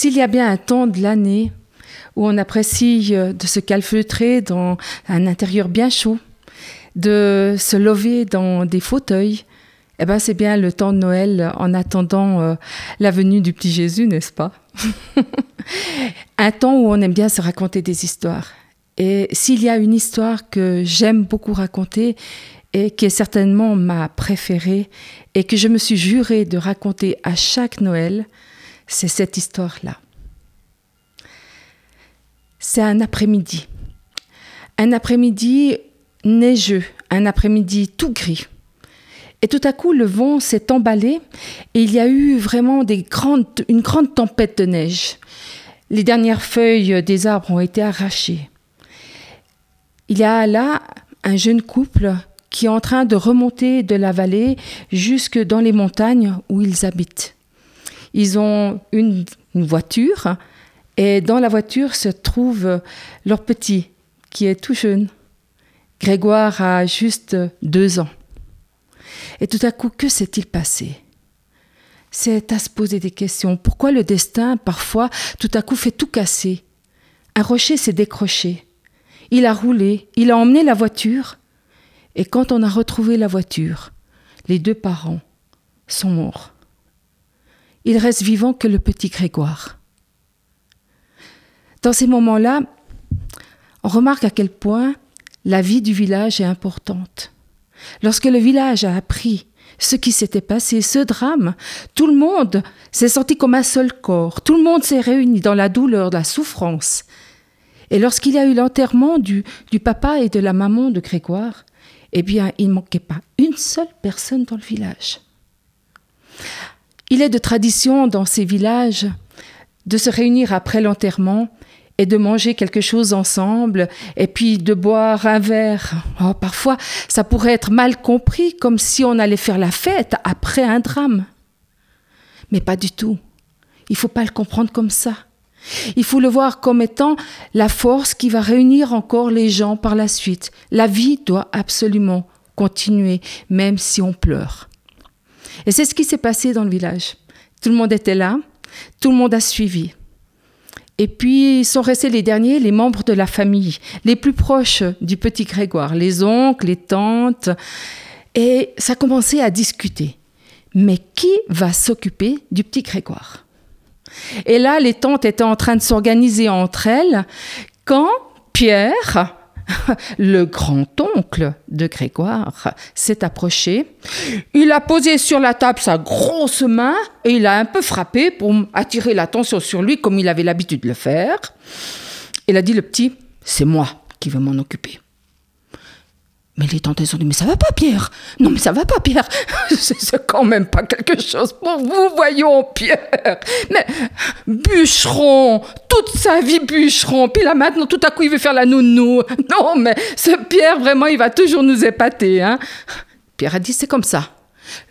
S'il y a bien un temps de l'année où on apprécie euh, de se calfeutrer dans un intérieur bien chaud, de se lever dans des fauteuils, eh ben c'est bien le temps de Noël en attendant euh, la venue du petit Jésus, n'est-ce pas? Un temps où on aime bien se raconter des histoires. Et s'il y a une histoire que j'aime beaucoup raconter et qui est certainement ma préférée et que je me suis juré de raconter à chaque Noël, c'est cette histoire-là. C'est un après-midi. Un après-midi neigeux, un après-midi tout gris. Et tout à coup, le vent s'est emballé et il y a eu vraiment une grande tempête de neige. Les dernières feuilles des arbres ont été arrachées. Il y a là un jeune couple qui est en train de remonter de la vallée jusque dans les montagnes où ils habitent. Ils ont une, voiture et dans la voiture se trouve leur petit qui est tout jeune. Grégoire a juste deux ans. Et tout à coup, que s'est-il passé? C'est à se poser des questions. Pourquoi le destin, parfois, tout à coup, fait tout casser? Un rocher s'est décroché. Il a roulé, il a emmené la voiture. Et quand on a retrouvé la voiture, les deux parents sont morts. Il reste vivant que le petit Grégoire. Dans ces moments-là, on remarque à quel point la vie du village est importante. Lorsque le village a appris ce qui s'était passé, ce drame, tout le monde s'est senti comme un seul corps, tout le monde s'est réuni dans la douleur, la souffrance. Et lorsqu'il y a eu l'enterrement du, du papa et de la maman de Grégoire, eh bien, il ne manquait pas une seule personne dans le village. Il est de tradition dans ces villages de se réunir après l'enterrement et de manger quelque chose ensemble, et puis de boire un verre. Oh, parfois, ça pourrait être mal compris, comme si on allait faire la fête après un drame. Mais pas du tout. Il faut pas le comprendre comme ça. Il faut le voir comme étant la force qui va réunir encore les gens par la suite. La vie doit absolument continuer, même si on pleure. Et c'est ce qui s'est passé dans le village. Tout le monde était là, tout le monde a suivi. Et puis sont restés les derniers, les membres de la famille, les plus proches du petit Grégoire, les oncles, les tantes. Et ça commençait à discuter. Mais qui va s'occuper du petit Grégoire? Et là, les tantes étaient en train de s'organiser entre elles quand Pierre, le grand-oncle de Grégoire s'est approché. Il a posé sur la table sa grosse main et il a un peu frappé pour attirer l'attention sur lui comme il avait l'habitude de le faire. Il a dit le petit, c'est moi qui vais m'en occuper. Mais les elles ont dit, mais ça va pas, Pierre. Non, mais ça va pas, Pierre. C'est quand même pas quelque chose pour vous, voyons, Pierre. Mais bûcheron, toute sa vie bûcheron. Puis là, maintenant, tout à coup, il veut faire la nounou. Non, mais ce Pierre, vraiment, il va toujours nous épater. Hein. Pierre a dit, c'est comme ça.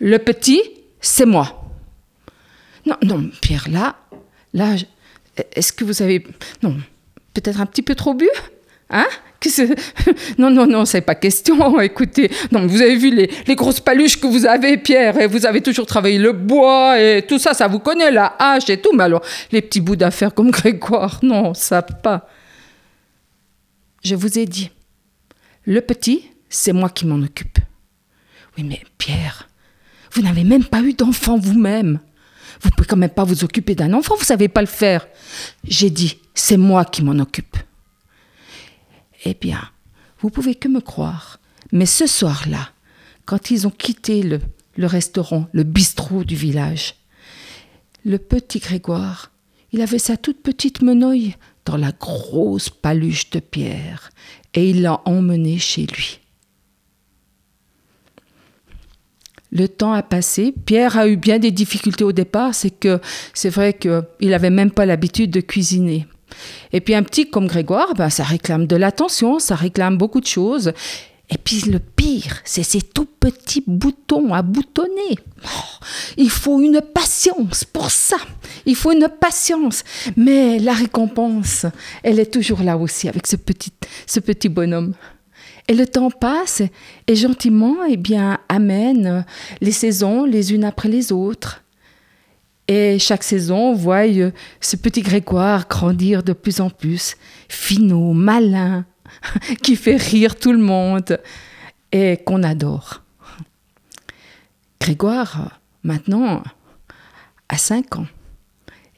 Le petit, c'est moi. Non, non, Pierre, là, là, est-ce que vous avez... Non, peut-être un petit peu trop bu? Hein? Non, non, non, c'est pas question. Écoutez, non, vous avez vu les, grosses paluches que vous avez, Pierre, et vous avez toujours travaillé le bois et tout ça, ça vous connaît, la hache et tout. Mais alors, les petits bouts d'affaires comme Grégoire, non, ça pas. Je vous ai dit, le petit, c'est moi qui m'en occupe. Oui, mais Pierre, vous n'avez même pas eu d'enfant vous-même. Vous pouvez quand même pas vous occuper d'un enfant, vous savez pas le faire. J'ai dit, c'est moi qui m'en occupe. Eh bien, vous pouvez que me croire, mais ce soir-là, quand ils ont quitté le, restaurant, le bistrot du village, le petit Grégoire, il avait sa toute petite menouille dans la grosse paluche de pierre, et il l'a emmené chez lui. Le temps a passé. Pierre a eu bien des difficultés au départ. C'est que c'est vrai qu'il n'avait même pas l'habitude de cuisiner. Et puis un petit comme Grégoire, ben, ça réclame de l'attention, ça réclame beaucoup de choses. Et puis le pire, c'est ces tout petits boutons à boutonner. Oh, il faut une patience pour ça. Il faut une patience. Mais la récompense, elle est toujours là aussi avec ce petit, ce petit bonhomme. Et le temps passe et gentiment, eh bien, amène les saisons les unes après les autres. Et chaque saison, on voit euh, ce petit Grégoire grandir de plus en plus, finot, malin, qui fait rire tout le monde et qu'on adore. Grégoire, maintenant, a 5 ans.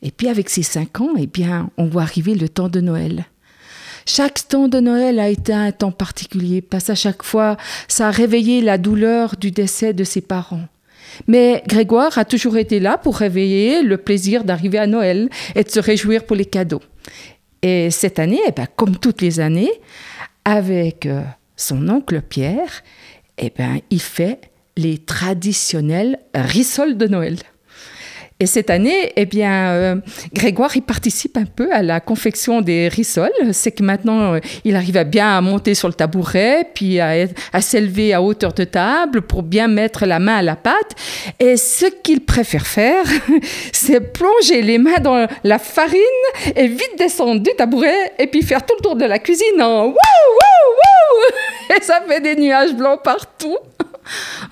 Et puis avec ces 5 ans, eh bien, on voit arriver le temps de Noël. Chaque temps de Noël a été un temps particulier, parce à chaque fois, ça a réveillé la douleur du décès de ses parents. Mais Grégoire a toujours été là pour réveiller le plaisir d'arriver à Noël et de se réjouir pour les cadeaux. Et cette année, eh ben, comme toutes les années, avec euh, son oncle Pierre, eh ben, il fait les traditionnels rissoles de Noël. Et cette année, eh bien, euh, Grégoire, il participe un peu à la confection des rissoles. C'est que maintenant, euh, il arrive à bien à monter sur le tabouret, puis à, à s'élever à hauteur de table pour bien mettre la main à la pâte. Et ce qu'il préfère faire, c'est plonger les mains dans la farine et vite descendre du tabouret et puis faire tout le tour de la cuisine en wouh, wouh, wouh! Et ça fait des nuages blancs partout.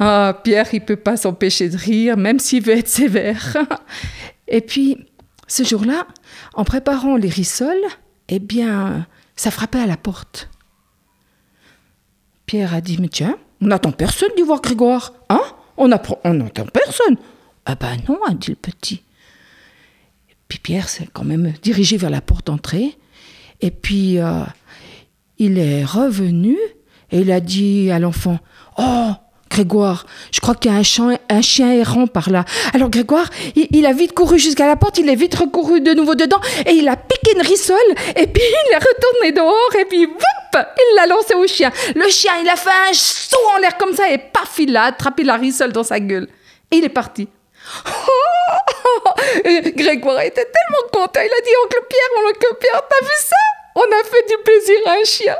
Ah, Pierre, il peut pas s'empêcher de rire, même s'il veut être sévère. Et puis, ce jour-là, en préparant les rissoles, eh bien, ça frappait à la porte. Pierre a dit, mais tiens, on n'attend personne d'y voir Grégoire. Hein? On n'entend personne. Ah ben non, a dit le petit. puis Pierre s'est quand même dirigé vers la porte d'entrée. Et puis, euh, il est revenu et il a dit à l'enfant, Oh, Grégoire, je crois qu'il y a un, chien errant par là. Alors Grégoire, il, a vite couru jusqu'à la porte, il est vite recouru de nouveau dedans et il a piqué une rissole et puis il est retourné dehors et puis il l'a lancé au chien. Le chien, il a fait un saut en l'air comme ça et paf, il a attrapé la rissole dans sa gueule. Et il est parti. Grégoire était tellement content, il a dit Oncle Pierre, Oncle Pierre, t'as vu ça? On a fait du plaisir à un chien.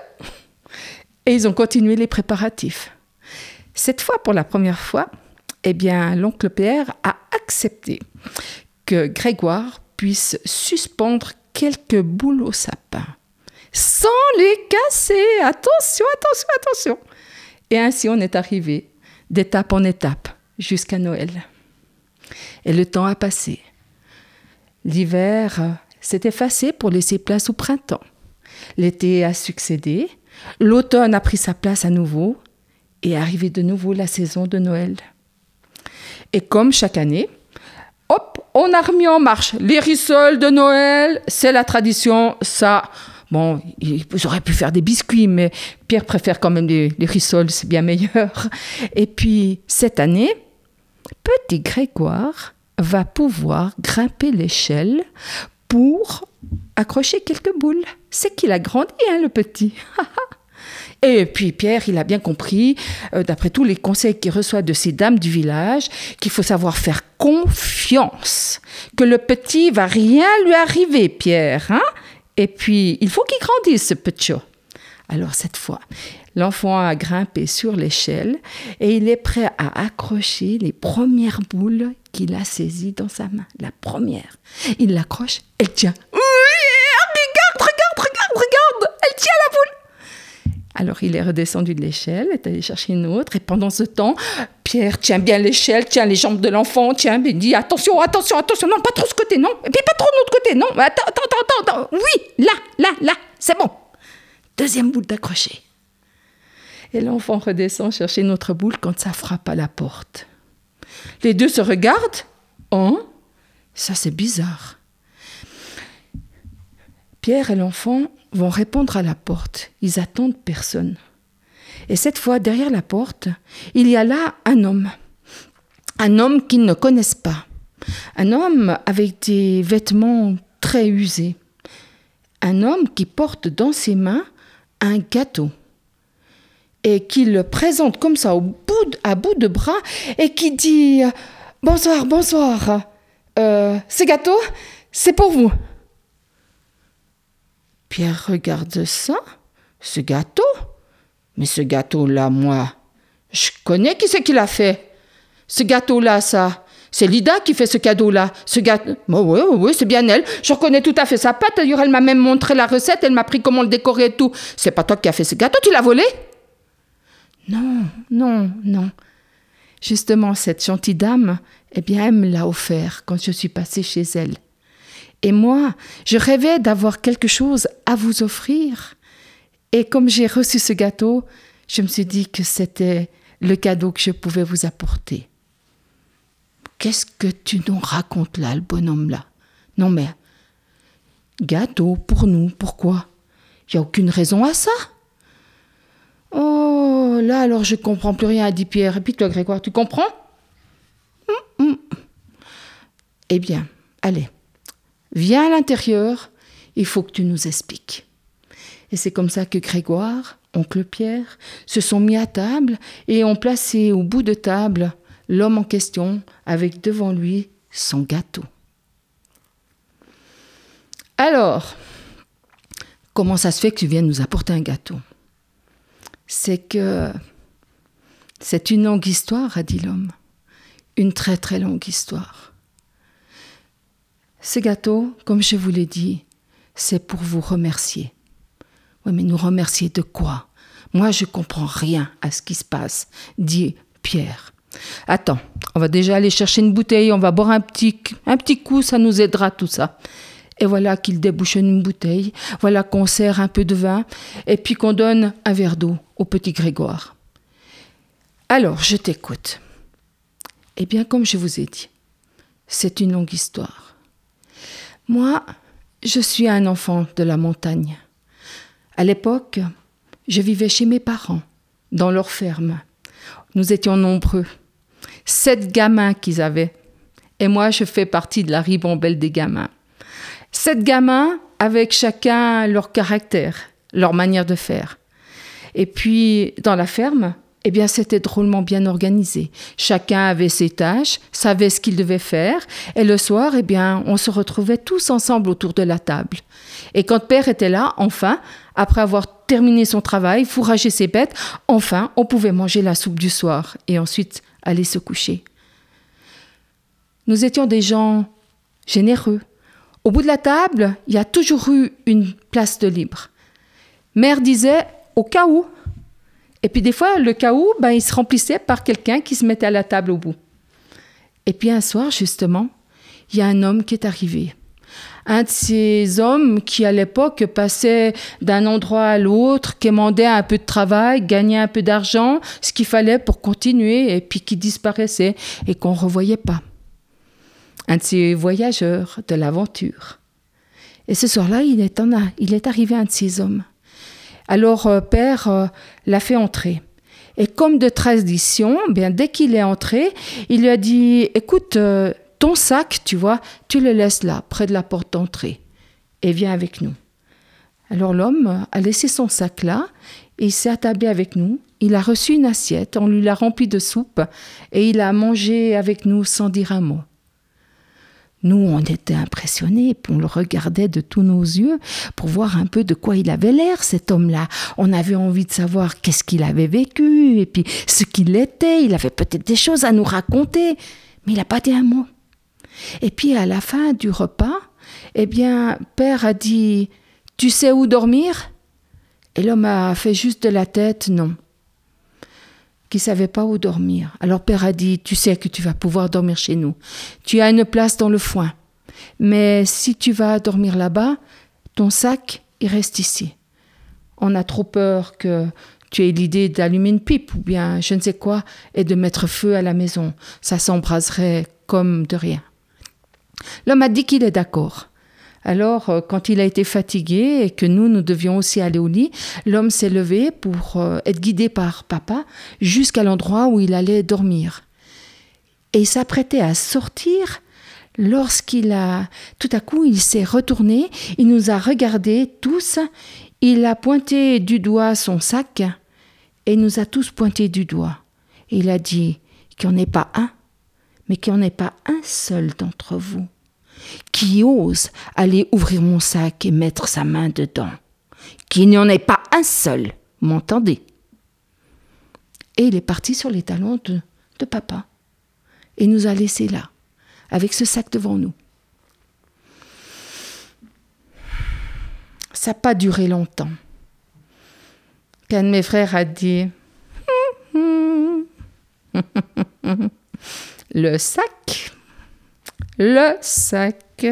Et ils ont continué les préparatifs. Cette fois, pour la première fois, eh bien, l'oncle Pierre a accepté que Grégoire puisse suspendre quelques boules au sapin, sans les casser. Attention, attention, attention. Et ainsi, on est arrivé d'étape en étape jusqu'à Noël. Et le temps a passé. L'hiver s'est effacé pour laisser place au printemps. L'été a succédé. L'automne a pris sa place à nouveau et arrivait de nouveau la saison de Noël. Et comme chaque année, hop, on a remis en marche les rissoles de Noël, c'est la tradition, ça. Bon, ils auraient pu faire des biscuits, mais Pierre préfère quand même les, les rissoles, c'est bien meilleur. Et puis, cette année, petit Grégoire va pouvoir grimper l'échelle pour accrocher quelques boules. C'est qu'il a grandi, hein, le petit. Et puis Pierre, il a bien compris, euh, d'après tous les conseils qu'il reçoit de ces dames du village, qu'il faut savoir faire confiance, que le petit va rien lui arriver, Pierre. Hein Et puis, il faut qu'il grandisse, ce petit. Alors cette fois, l'enfant a grimpé sur l'échelle et il est prêt à accrocher les premières boules qu'il a saisies dans sa main. La première. Il l'accroche, elle tient. Oui, regarde, regarde, regarde, regarde, elle tient la. Alors il est redescendu de l'échelle, est allé chercher une autre, et pendant ce temps, Pierre tient bien l'échelle, tient les jambes de l'enfant, tient, il dit attention, attention, attention, non, pas trop ce côté, non, et puis pas trop de l'autre côté, non, attends, attends, attends, attends, oui, là, là, là, c'est bon. Deuxième boule d'accrocher. Et l'enfant redescend chercher une autre boule quand ça frappe à la porte. Les deux se regardent. Oh, ça c'est bizarre. Pierre et l'enfant vont répondre à la porte. Ils attendent personne. Et cette fois, derrière la porte, il y a là un homme. Un homme qu'ils ne connaissent pas. Un homme avec des vêtements très usés. Un homme qui porte dans ses mains un gâteau. Et qui le présente comme ça bout à bout de bras et qui dit Bonsoir, bonsoir. Euh, ce gâteau, c'est pour vous. Pierre regarde ça, ce gâteau. Mais ce gâteau-là, moi, je connais qui c'est qui l'a fait. Ce gâteau-là, ça, c'est Lida qui fait ce cadeau-là. Ce gâteau. Oh, oui, oui, c'est bien elle. Je reconnais tout à fait sa pâte. D'ailleurs, elle m'a même montré la recette. Elle m'a appris comment le décorer et tout. C'est pas toi qui as fait ce gâteau, tu l'as volé? Non, non, non. justement, cette gentille dame, eh bien, elle me l'a offert quand je suis passée chez elle. Et moi, je rêvais d'avoir quelque chose à vous offrir. Et comme j'ai reçu ce gâteau, je me suis dit que c'était le cadeau que je pouvais vous apporter. Qu'est-ce que tu nous racontes là, le bonhomme là? Non mais, gâteau pour nous, pourquoi? Il n'y a aucune raison à ça? Oh, là alors je comprends plus rien, dit Pierre. Et puis toi, Grégoire, tu comprends? Hum, hum. Eh bien, allez, viens à l'intérieur, il faut que tu nous expliques. Et c'est comme ça que Grégoire, oncle Pierre, se sont mis à table et ont placé au bout de table l'homme en question avec devant lui son gâteau. Alors, comment ça se fait que tu viennes nous apporter un gâteau? C'est que c'est une longue histoire, a dit l'homme. Une très très longue histoire. Ce gâteau, comme je vous l'ai dit, c'est pour vous remercier. Oui, mais nous remercier de quoi? Moi, je comprends rien à ce qui se passe, dit Pierre. Attends, on va déjà aller chercher une bouteille, on va boire un petit, un petit coup, ça nous aidera tout ça. Et voilà qu'il débouchonne une bouteille, voilà qu'on sert un peu de vin, et puis qu'on donne un verre d'eau au petit Grégoire. Alors, je t'écoute. Eh bien, comme je vous ai dit, c'est une longue histoire. Moi, je suis un enfant de la montagne. À l'époque, je vivais chez mes parents, dans leur ferme. Nous étions nombreux. Sept gamins qu'ils avaient. Et moi, je fais partie de la ribambelle des gamins. Sept gamins avec chacun leur caractère, leur manière de faire. Et puis, dans la ferme, eh bien, c'était drôlement bien organisé. Chacun avait ses tâches, savait ce qu'il devait faire, et le soir, eh bien, on se retrouvait tous ensemble autour de la table. Et quand Père était là, enfin, après avoir terminé son travail, fourragé ses bêtes, enfin, on pouvait manger la soupe du soir et ensuite aller se coucher. Nous étions des gens généreux. Au bout de la table, il y a toujours eu une place de libre. Mère disait au cas où. Et puis des fois, le où, ben, il se remplissait par quelqu'un qui se mettait à la table au bout. Et puis un soir, justement, il y a un homme qui est arrivé un de ces hommes qui, à l'époque, passait d'un endroit à l'autre, quémandait un peu de travail, gagnait un peu d'argent, ce qu'il fallait pour continuer, et puis qui disparaissait et qu'on ne revoyait pas. Un de ces voyageurs de l'aventure. Et ce soir-là, il est arrivé un de ces hommes. Alors, euh, Père euh, l'a fait entrer. Et comme de tradition, bien dès qu'il est entré, il lui a dit Écoute, euh, ton sac, tu vois, tu le laisses là, près de la porte d'entrée, et viens avec nous. Alors l'homme a laissé son sac là, et il s'est attablé avec nous. Il a reçu une assiette, on lui l'a remplie de soupe, et il a mangé avec nous sans dire un mot. Nous, on était impressionnés, puis on le regardait de tous nos yeux pour voir un peu de quoi il avait l'air, cet homme-là. On avait envie de savoir qu'est-ce qu'il avait vécu, et puis ce qu'il était. Il avait peut-être des choses à nous raconter, mais il n'a pas dit un mot. Et puis à la fin du repas, eh bien, Père a dit Tu sais où dormir? Et l'homme a fait juste de la tête non. Qui savait pas où dormir. Alors Père a dit Tu sais que tu vas pouvoir dormir chez nous. Tu as une place dans le foin. Mais si tu vas dormir là-bas, ton sac, il reste ici. On a trop peur que tu aies l'idée d'allumer une pipe ou bien je ne sais quoi et de mettre feu à la maison. Ça s'embraserait comme de rien. L'homme a dit qu'il est d'accord. Alors, euh, quand il a été fatigué et que nous, nous devions aussi aller au lit, l'homme s'est levé pour euh, être guidé par papa jusqu'à l'endroit où il allait dormir. Et il s'apprêtait à sortir lorsqu'il a, tout à coup, il s'est retourné, il nous a regardés tous, il a pointé du doigt son sac et nous a tous pointé du doigt. Et il a dit qu'il n'y en ait pas un mais qu'il n'y en ait pas un seul d'entre vous qui ose aller ouvrir mon sac et mettre sa main dedans. Qu'il n'y en ait pas un seul, m'entendez? Et il est parti sur les talons de, papa et nous a laissés là, avec ce sac devant nous. Ça n'a pas duré longtemps. Qu'un de mes frères a dit le sac. Le sac.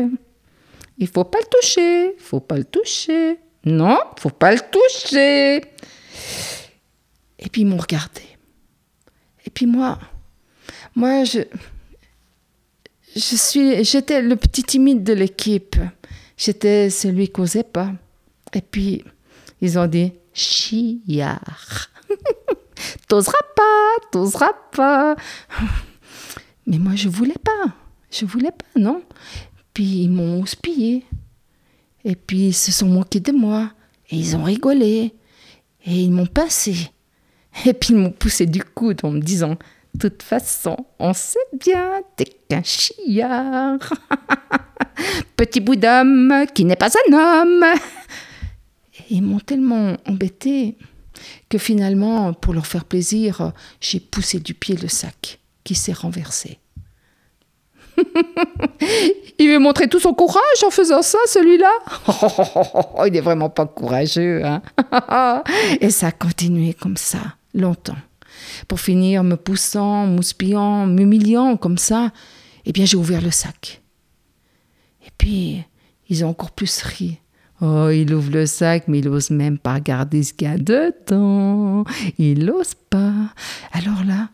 Il faut pas le toucher. Faut pas le toucher. Non, faut pas le toucher. Et puis ils m'ont regardé. Et puis moi, moi, je, je suis, j'étais le petit timide de l'équipe. J'étais celui qui n'osait pas. Et puis, ils ont dit, chiard. t'oseras pas, t'oseras pas. Mais moi, je voulais pas. Je voulais pas, non. Puis ils m'ont houspillé. Et puis ils se sont moqués de moi. Et ils ont rigolé. Et ils m'ont passé. Et puis ils m'ont poussé du coude en me disant De toute façon, on sait bien, t'es qu'un chiard. Petit bout d'homme qui n'est pas un homme. Et ils m'ont tellement embêté que finalement, pour leur faire plaisir, j'ai poussé du pied le sac qui s'est renversé. il veut montrer tout son courage en faisant ça, celui-là. il n'est vraiment pas courageux. Hein Et ça a continué comme ça, longtemps. Pour finir, me poussant, m'ouspillant, m'humiliant comme ça, eh bien j'ai ouvert le sac. Et puis, ils ont encore plus ri. Oh, il ouvre le sac, mais il n'ose même pas regarder ce qu'il y a dedans. Il n'ose pas. Alors là,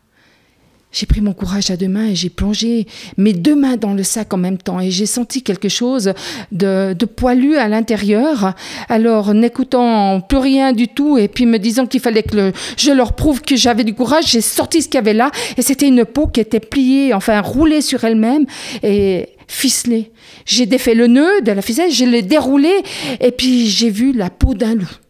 j'ai pris mon courage à deux mains et j'ai plongé mes deux mains dans le sac en même temps et j'ai senti quelque chose de, poilu à l'intérieur. Alors, n'écoutant plus rien du tout et puis me disant qu'il fallait que je leur prouve que j'avais du courage, j'ai sorti ce qu'il y avait là et c'était une peau qui était pliée, enfin roulée sur elle-même et ficelée. J'ai défait le nœud de la ficelle, je l'ai déroulé et puis j'ai vu la peau d'un loup.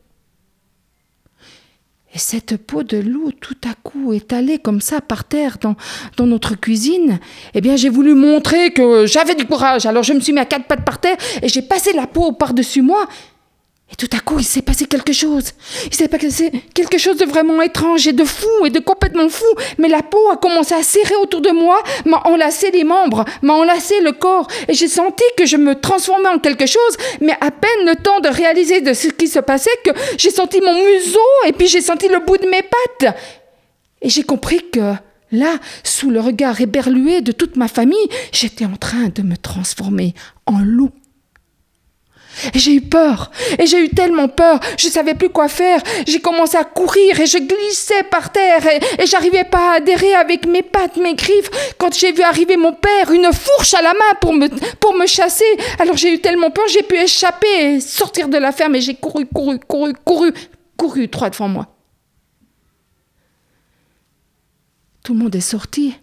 Et cette peau de loup, tout à coup, étalée comme ça par terre dans, dans notre cuisine, eh bien, j'ai voulu montrer que j'avais du courage. Alors, je me suis mis à quatre pattes par terre et j'ai passé la peau par-dessus moi. Et tout à coup, il s'est passé quelque chose. Il s'est passé quelque chose de vraiment étrange et de fou et de complètement fou. Mais la peau a commencé à serrer autour de moi, m'a enlacé les membres, m'a enlacé le corps. Et j'ai senti que je me transformais en quelque chose. Mais à peine le temps de réaliser de ce qui se passait que j'ai senti mon museau et puis j'ai senti le bout de mes pattes. Et j'ai compris que là, sous le regard éberlué de toute ma famille, j'étais en train de me transformer en loup. Et j'ai eu peur. Et j'ai eu tellement peur. Je savais plus quoi faire. J'ai commencé à courir et je glissais par terre et, et j'arrivais pas à adhérer avec mes pattes, mes griffes. Quand j'ai vu arriver mon père, une fourche à la main pour me, pour me chasser. Alors j'ai eu tellement peur, j'ai pu échapper et sortir de la ferme et j'ai couru, couru, couru, couru, couru trois devant moi. Tout le monde est sorti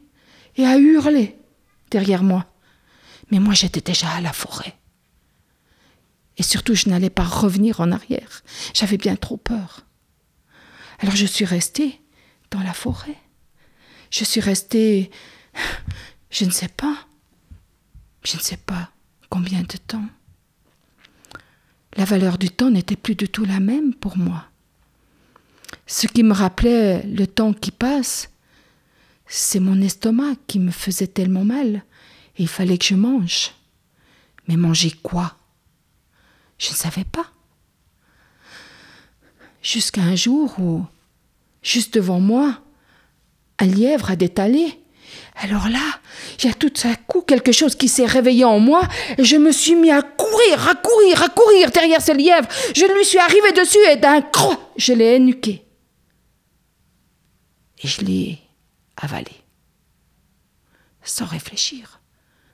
et a hurlé derrière moi. Mais moi j'étais déjà à la forêt. Et surtout, je n'allais pas revenir en arrière. J'avais bien trop peur. Alors je suis restée dans la forêt. Je suis restée, je ne sais pas, je ne sais pas combien de temps. La valeur du temps n'était plus du tout la même pour moi. Ce qui me rappelait le temps qui passe, c'est mon estomac qui me faisait tellement mal. Et il fallait que je mange. Mais manger quoi? Je ne savais pas. Jusqu'à un jour où, juste devant moi, un lièvre a détalé. Alors là, il y a tout à coup quelque chose qui s'est réveillé en moi et je me suis mis à courir, à courir, à courir derrière ce lièvre. Je lui suis arrivé dessus et d'un croc, je l'ai énuqué. Et je l'ai avalé. Sans réfléchir,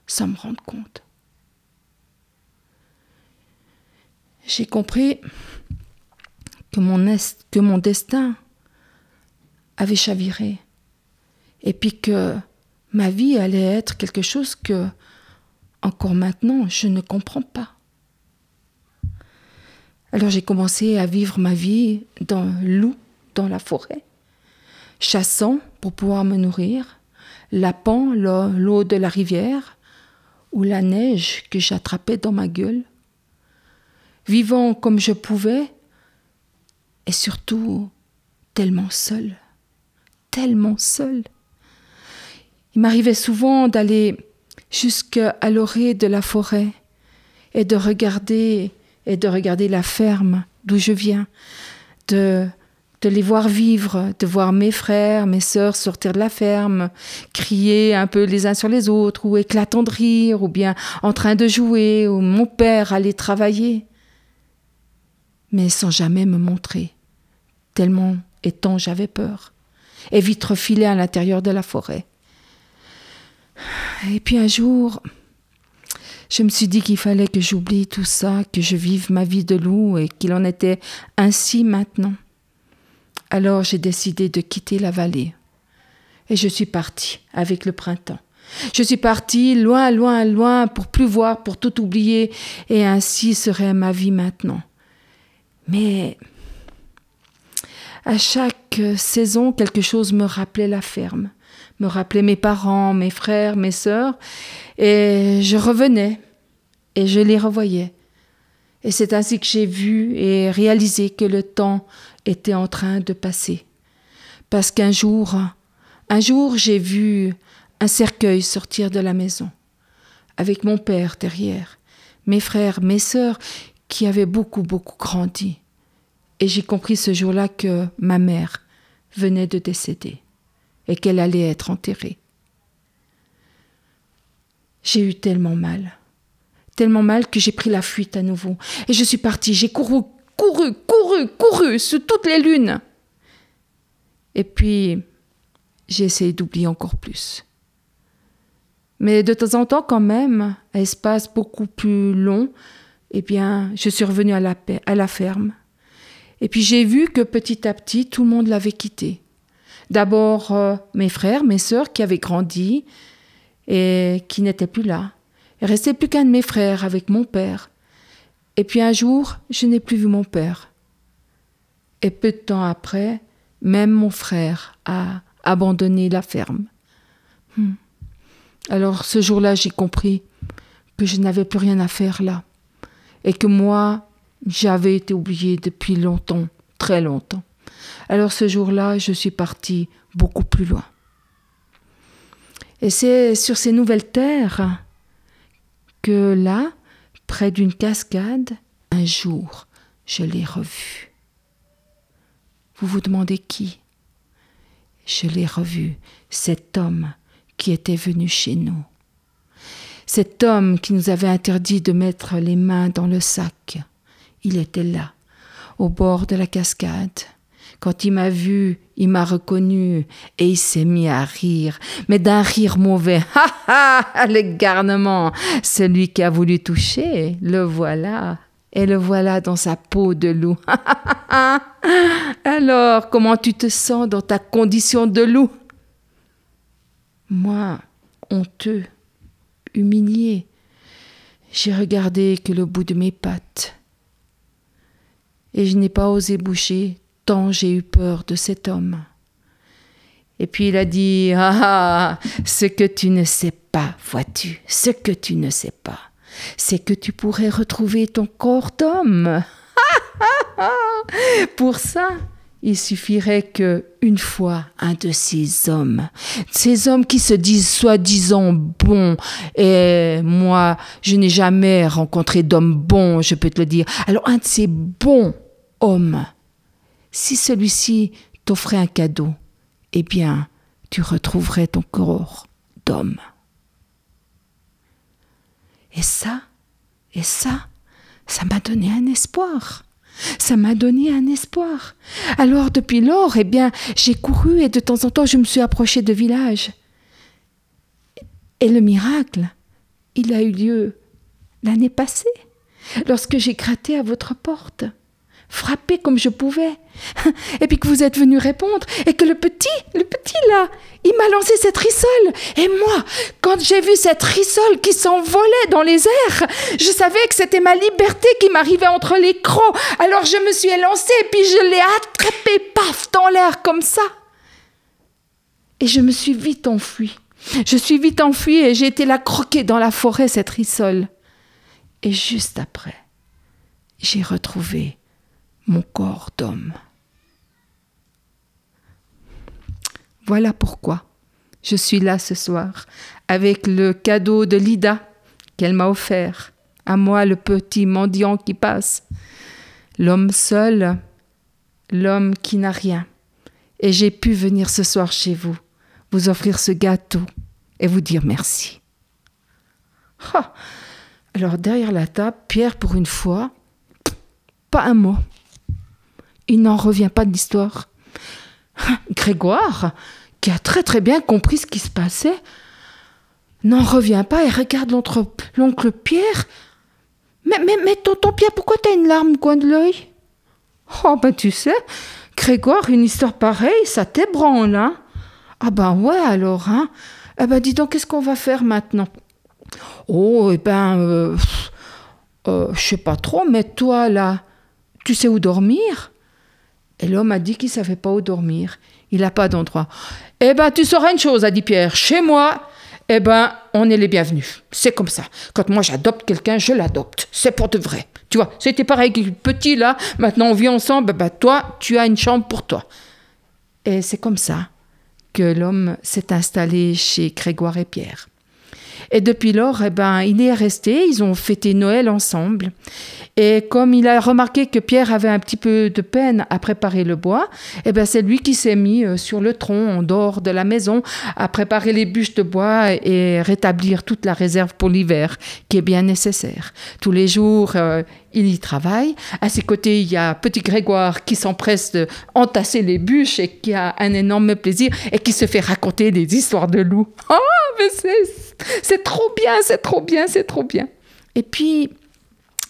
sans me rendre compte. J'ai compris que mon, destin avait chaviré et puis que ma vie allait être quelque chose que, encore maintenant, je ne comprends pas. Alors j'ai commencé à vivre ma vie dans loup dans la forêt, chassant pour pouvoir me nourrir, lapant l'eau de la rivière ou la neige que j'attrapais dans ma gueule vivant comme je pouvais, et surtout tellement seul, tellement seul. Il m'arrivait souvent d'aller jusqu'à l'orée de la forêt et de regarder et de regarder la ferme d'où je viens, de, de les voir vivre, de voir mes frères, mes sœurs sortir de la ferme, crier un peu les uns sur les autres, ou éclatant de rire, ou bien en train de jouer, ou mon père aller travailler. Mais sans jamais me montrer, tellement et tant j'avais peur, et vite refilé à l'intérieur de la forêt. Et puis un jour, je me suis dit qu'il fallait que j'oublie tout ça, que je vive ma vie de loup et qu'il en était ainsi maintenant. Alors j'ai décidé de quitter la vallée. Et je suis partie avec le printemps. Je suis partie loin, loin, loin pour plus voir, pour tout oublier, et ainsi serait ma vie maintenant. Mais à chaque saison, quelque chose me rappelait la ferme, me rappelait mes parents, mes frères, mes sœurs, et je revenais et je les revoyais. Et c'est ainsi que j'ai vu et réalisé que le temps était en train de passer. Parce qu'un jour, un jour, j'ai vu un cercueil sortir de la maison, avec mon père derrière, mes frères, mes sœurs, qui avaient beaucoup, beaucoup grandi. Et j'ai compris ce jour-là que ma mère venait de décéder et qu'elle allait être enterrée. J'ai eu tellement mal, tellement mal que j'ai pris la fuite à nouveau. Et je suis partie, j'ai couru, couru, couru, couru sous toutes les lunes. Et puis, j'ai essayé d'oublier encore plus. Mais de temps en temps, quand même, à espace beaucoup plus long, eh bien, je suis revenue à la, à la ferme. Et puis j'ai vu que petit à petit, tout le monde l'avait quitté. D'abord euh, mes frères, mes sœurs qui avaient grandi et qui n'étaient plus là. Il restait plus qu'un de mes frères avec mon père. Et puis un jour, je n'ai plus vu mon père. Et peu de temps après, même mon frère a abandonné la ferme. Hmm. Alors ce jour-là, j'ai compris que je n'avais plus rien à faire là. Et que moi, j'avais été oubliée depuis longtemps, très longtemps. Alors ce jour-là, je suis partie beaucoup plus loin. Et c'est sur ces nouvelles terres que là, près d'une cascade, un jour, je l'ai revu. Vous vous demandez qui? Je l'ai revu, cet homme qui était venu chez nous. Cet homme qui nous avait interdit de mettre les mains dans le sac. Il était là, au bord de la cascade. Quand il m'a vu, il m'a reconnu et il s'est mis à rire, mais d'un rire mauvais. Ha ha Le garnement Celui qui a voulu toucher, le voilà. Et le voilà dans sa peau de loup. Alors, comment tu te sens dans ta condition de loup? Moi, honteux, humilié, j'ai regardé que le bout de mes pattes. Et je n'ai pas osé bouger tant j'ai eu peur de cet homme. Et puis il a dit Ah, ah ce que tu ne sais pas, vois-tu, ce que tu ne sais pas, c'est que tu pourrais retrouver ton corps d'homme. Pour ça, il suffirait que une fois un de ces hommes, ces hommes qui se disent soi-disant bons, et moi je n'ai jamais rencontré d'homme bon, je peux te le dire. Alors un de ces bons hommes si celui-ci t'offrait un cadeau, eh bien, tu retrouverais ton corps d'homme. Et ça, et ça, ça m'a donné un espoir. Ça m'a donné un espoir. Alors depuis lors, eh bien, j'ai couru et de temps en temps je me suis approché de villages. Et le miracle, il a eu lieu l'année passée, lorsque j'ai gratté à votre porte frapper comme je pouvais. Et puis que vous êtes venu répondre, et que le petit, le petit là, il m'a lancé cette rissole. Et moi, quand j'ai vu cette rissole qui s'envolait dans les airs, je savais que c'était ma liberté qui m'arrivait entre les crocs. Alors je me suis élancée, et puis je l'ai attrapée, paf, dans l'air comme ça. Et je me suis vite enfuie. Je suis vite enfuie et j'ai été la croquer dans la forêt, cette rissole. Et juste après, j'ai retrouvé mon corps d'homme. Voilà pourquoi je suis là ce soir avec le cadeau de Lida qu'elle m'a offert, à moi le petit mendiant qui passe. L'homme seul l'homme qui n'a rien. Et j'ai pu venir ce soir chez vous, vous offrir ce gâteau et vous dire merci. Alors derrière la table, Pierre, pour une fois, pas un mot. Il n'en revient pas de l'histoire. Grégoire, qui a très très bien compris ce qui se passait, n'en revient pas et regarde l'oncle Pierre. Mais, mais, mais tonton Pierre, pourquoi t'as une larme au coin de l'œil? Oh, ben tu sais, Grégoire, une histoire pareille, ça t'ébranle, hein. Ah ben ouais, alors, hein. Eh ben dis donc, qu'est-ce qu'on va faire maintenant? Oh, eh ben, euh, euh, je sais pas trop, mais toi, là, tu sais où dormir? Et l'homme a dit qu'il savait pas où dormir. Il n'a pas d'endroit. Eh ben, tu sauras une chose, a dit Pierre. Chez moi, eh ben, on est les bienvenus. C'est comme ça. Quand moi j'adopte quelqu'un, je l'adopte. C'est pour de vrai. Tu vois, c'était pareil petit là. Maintenant, on vit ensemble. Ben, toi, tu as une chambre pour toi. Et c'est comme ça que l'homme s'est installé chez Grégoire et Pierre. Et depuis lors, eh ben, il est resté, ils ont fêté Noël ensemble. Et comme il a remarqué que Pierre avait un petit peu de peine à préparer le bois, eh ben, c'est lui qui s'est mis euh, sur le tronc, en dehors de la maison, à préparer les bûches de bois et rétablir toute la réserve pour l'hiver, qui est bien nécessaire. Tous les jours, euh, il y travaille. À ses côtés, il y a petit Grégoire qui s'empresse d'entasser les bûches et qui a un énorme plaisir et qui se fait raconter des histoires de loups. Oh, mais c'est trop bien, c'est trop bien, c'est trop bien. Et puis,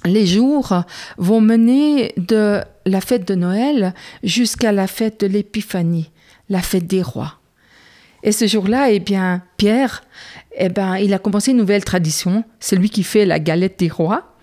les jours vont mener de la fête de Noël jusqu'à la fête de l'Épiphanie, la fête des rois. Et ce jour-là, eh bien, Pierre, eh ben, il a commencé une nouvelle tradition. C'est lui qui fait la galette des rois.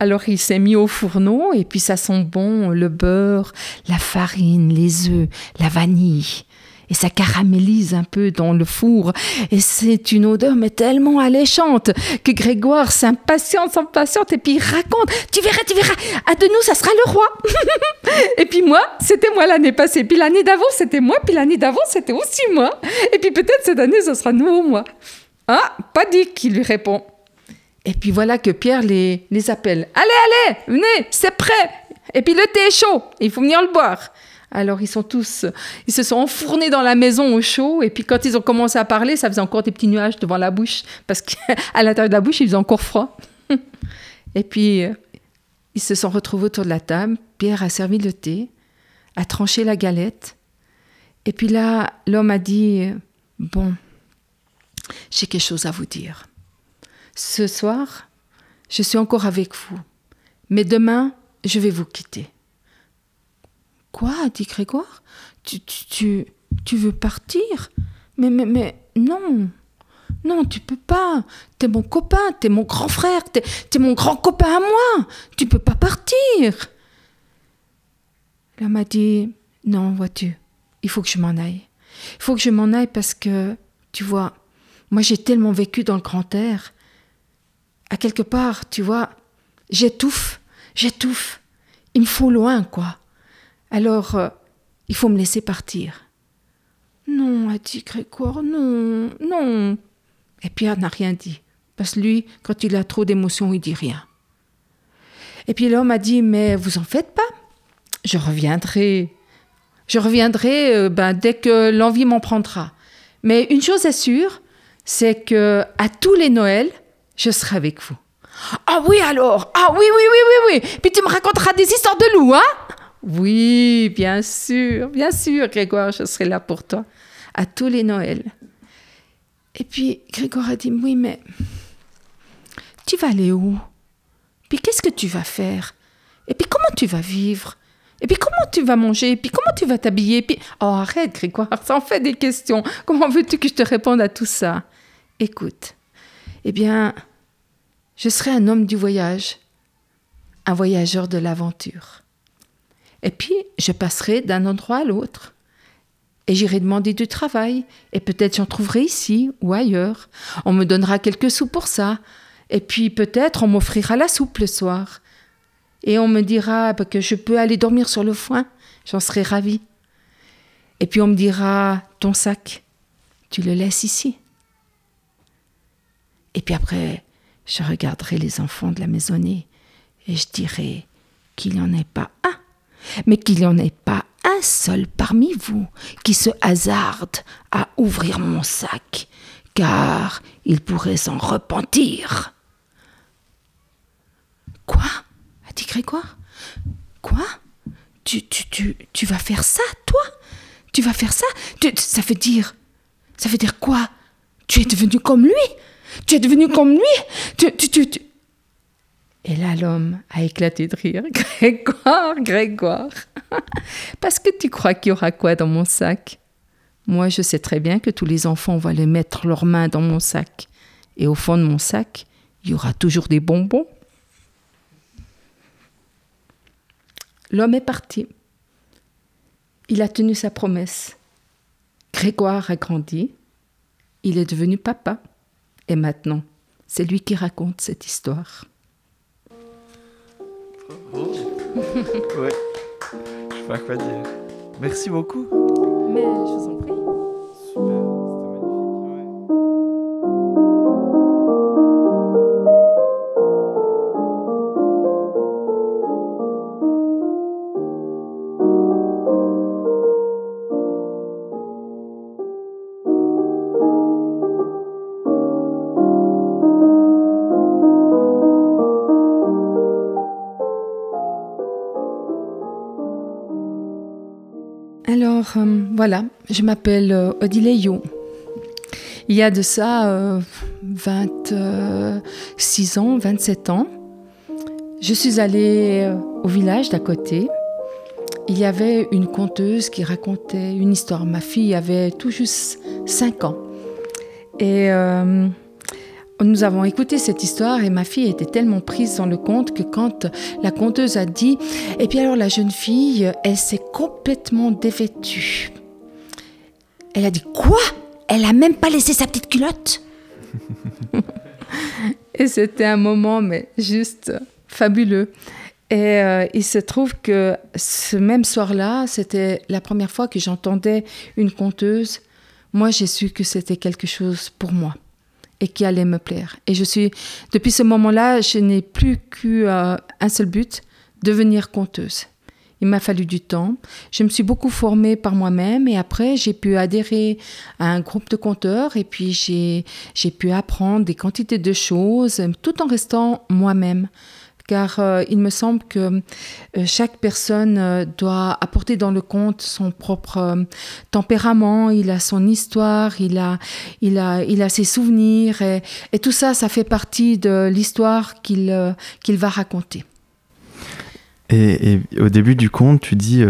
Alors il s'est mis au fourneau et puis ça sent bon le beurre, la farine, les œufs, la vanille et ça caramélise un peu dans le four. Et c'est une odeur, mais tellement alléchante, que Grégoire s'impatiente, s'impatiente, et puis il raconte, tu verras, tu verras, à de nous, ça sera le roi. et puis moi, c'était moi l'année passée, puis l'année d'avant, c'était moi, puis l'année d'avant, c'était aussi moi. Et puis peut-être cette année, ce sera nouveau moi. Ah, pas dit qu'il lui répond. Et puis voilà que Pierre les, les appelle. Allez, allez, venez, c'est prêt. Et puis le thé est chaud, il faut venir le boire. Alors ils sont tous, ils se sont enfournés dans la maison au chaud. Et puis quand ils ont commencé à parler, ça faisait encore des petits nuages devant la bouche parce qu'à l'intérieur de la bouche, il faisait encore froid. Et puis ils se sont retrouvés autour de la table. Pierre a servi le thé, a tranché la galette. Et puis là, l'homme a dit bon, j'ai quelque chose à vous dire. Ce soir, je suis encore avec vous, mais demain, je vais vous quitter. Quoi dit Grégoire? Tu, tu, tu, veux partir? Mais, mais, mais non. Non, tu peux pas. T'es mon copain, t'es mon grand frère, t'es es mon grand copain à moi. Tu peux pas partir. L'homme m'a dit Non, vois-tu, il faut que je m'en aille. Il faut que je m'en aille parce que, tu vois, moi j'ai tellement vécu dans le grand air. À quelque part, tu vois, j'étouffe, j'étouffe. Il me faut loin, quoi. Alors, euh, il faut me laisser partir. Non, a dit Grégoire, non, non. Et Pierre n'a rien dit, parce que lui, quand il a trop d'émotions, il dit rien. Et puis l'homme a dit, mais vous en faites pas, je reviendrai. Je reviendrai euh, ben, dès que l'envie m'en prendra. Mais une chose est sûre, c'est que à tous les Noëls, je serai avec vous. Ah oui alors. Ah oui, oui, oui, oui, oui. Puis tu me raconteras des histoires de loups, hein? Oui, bien sûr, bien sûr, Grégoire, je serai là pour toi, à tous les Noëls. Et puis Grégoire a dit, oui, mais tu vas aller où? Puis qu'est-ce que tu vas faire? Et puis comment tu vas vivre? Et puis comment tu vas manger? Et puis comment tu vas t'habiller? Puis... Oh arrête Grégoire, ça en fait des questions. Comment veux-tu que je te réponde à tout ça? Écoute, eh bien, je serai un homme du voyage, un voyageur de l'aventure. Et puis, je passerai d'un endroit à l'autre. Et j'irai demander du travail. Et peut-être j'en trouverai ici ou ailleurs. On me donnera quelques sous pour ça. Et puis peut-être on m'offrira la soupe le soir. Et on me dira que je peux aller dormir sur le foin. J'en serai ravie. Et puis on me dira ton sac, tu le laisses ici. Et puis après, je regarderai les enfants de la maisonnée et je dirai qu'il n'y en ait pas un mais qu'il n'y en ait pas un seul parmi vous qui se hasarde à ouvrir mon sac, car il pourrait s'en repentir. Quoi? A dit Grégoire. Quoi? Tu, tu, tu, tu vas faire ça, toi? Tu vas faire ça? Ça veut dire. Ça veut dire quoi? Tu es devenu comme lui? Tu es devenu comme lui tu, tu, tu, Et là, l'homme a éclaté de rire. Grégoire, Grégoire. Parce que tu crois qu'il y aura quoi dans mon sac? Moi, je sais très bien que tous les enfants vont aller mettre leurs mains dans mon sac. Et au fond de mon sac, il y aura toujours des bonbons. L'homme est parti. Il a tenu sa promesse. Grégoire a grandi. Il est devenu papa. Et maintenant, c'est lui qui raconte cette histoire. Oh. ouais. Je sais pas quoi dire. Merci beaucoup. Mais je vous en prie. Euh, voilà, je m'appelle euh, Odile You. Il y a de ça 26 euh, ans, 27 ans, je suis allée au village d'à côté. Il y avait une conteuse qui racontait une histoire. Ma fille avait tout juste 5 ans. Et nous avons écouté cette histoire et ma fille était tellement prise dans le conte que quand la conteuse a dit, et puis alors la jeune fille, elle s'est complètement dévêtue. Elle a dit quoi? Elle a même pas laissé sa petite culotte? Et c'était un moment mais juste fabuleux. Et euh, il se trouve que ce même soir-là, c'était la première fois que j'entendais une conteuse. Moi, j'ai su que c'était quelque chose pour moi et qui allait me plaire. Et je suis, depuis ce moment-là, je n'ai plus qu'un euh, seul but, devenir conteuse. Il m'a fallu du temps. Je me suis beaucoup formée par moi-même et après, j'ai pu adhérer à un groupe de conteurs et puis j'ai pu apprendre des quantités de choses tout en restant moi-même car euh, il me semble que euh, chaque personne euh, doit apporter dans le conte son propre tempérament, il a son histoire, il a, il a, il a ses souvenirs, et, tout ça, ça fait partie de l'histoire qu'il qu'il va raconter. Et, au début du conte, tu dis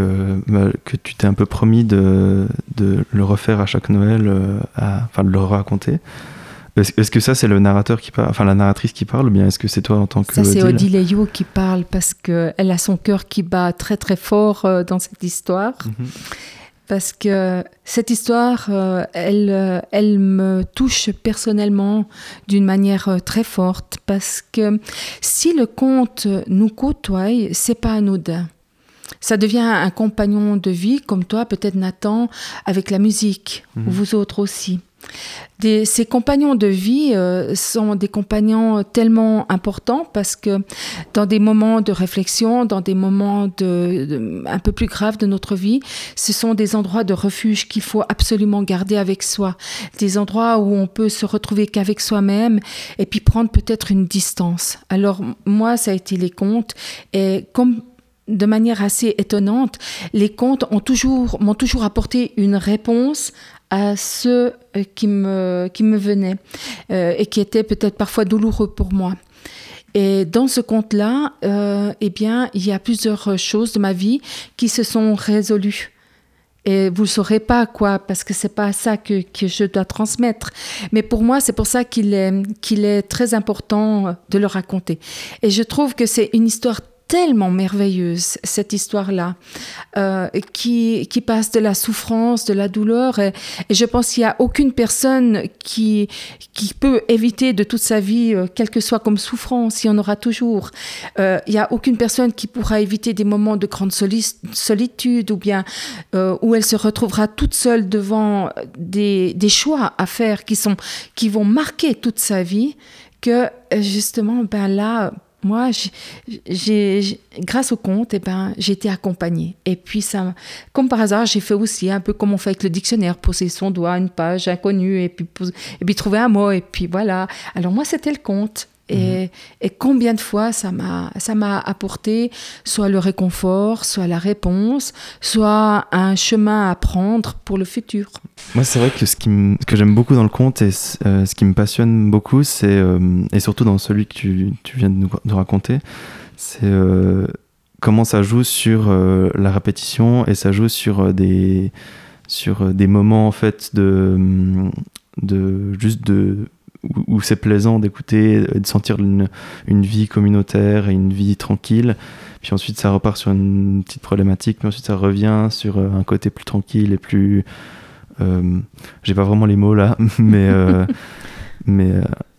bah, que tu t'es un peu promis de, le refaire à chaque Noël, enfin de le raconter. Est-ce que ça, c'est le narrateur qui parle, enfin la narratrice qui parle, ou bien est-ce que c'est toi en tant que. Ça, c'est Odile qui parle parce qu'elle a son cœur qui bat très très fort euh, dans cette histoire. Mhm. Parce que cette histoire, euh, elle, euh, elle me touche personnellement d'une manière très forte. Parce que si le conte nous côtoie, c'est pas anodin. Ça devient un compagnon de vie, comme toi, peut-être Nathan, avec la musique, ou mhm. vous autres aussi ces compagnons de vie euh, sont des compagnons tellement importants parce que dans des moments de réflexion, dans des moments un peu plus graves de notre vie, ce sont des endroits de refuge qu'il faut absolument garder avec soi, des endroits où on peut se retrouver qu'avec soi-même et puis prendre peut-être une distance. Alors moi, ça a été les contes et comme de manière assez étonnante, les contes ont toujours, m'ont toujours apporté une réponse à ceux euh, qui me, qui me venaient euh, et qui étaient peut-être parfois douloureux pour moi. Et dans ce conte-là, euh, eh bien, il y a plusieurs choses de ma vie qui se sont résolues. Et vous ne saurez pas quoi, parce que c'est pas ça que, que, je dois transmettre. Mais pour moi, c'est pour ça qu'il est, qu'il est très important de le raconter. Et je trouve que c'est une histoire tellement merveilleuse, cette histoire-là, euh, qui, qui passe de la souffrance, de la douleur. Et, je pense qu'il n'y a aucune personne qui, qui peut éviter de toute sa vie, euh, quelle que soit comme souffrance, il y en aura toujours. Euh, il n'y a aucune personne qui pourra éviter des moments de grande solitude ou bien où elle se retrouvera toute seule devant des, des choix à faire qui, sont, qui vont marquer toute sa vie, que justement, ben là, moi, grâce au conte, eh ben, j'ai été accompagnée. Et puis, ça, comme par hasard, j'ai fait aussi un peu comme on fait avec le dictionnaire, poser son doigt, une page inconnue, et puis, et puis trouver un mot, et puis voilà. Alors moi, c'était le conte. Et, mhm. et, combien de fois ça m'a ça m'a apporté soit le réconfort, soit la réponse, soit un chemin à prendre pour le futur. Moi, c'est vrai que ce, qui que j'aime beaucoup dans le conte et euh, ce qui me passionne beaucoup, c'est euh, et surtout dans celui que tu, tu viens de nous, de raconter, c'est euh, comment ça joue sur la répétition et ça joue sur des sur des moments en fait de de juste de où, c'est plaisant d'écouter, de sentir une, vie communautaire et une vie tranquille. Puis ensuite, ça repart sur une petite problématique, mais ensuite, ça revient sur euh, un côté plus tranquille et plus. Euh, j'ai pas vraiment les mots là, mais, euh, mais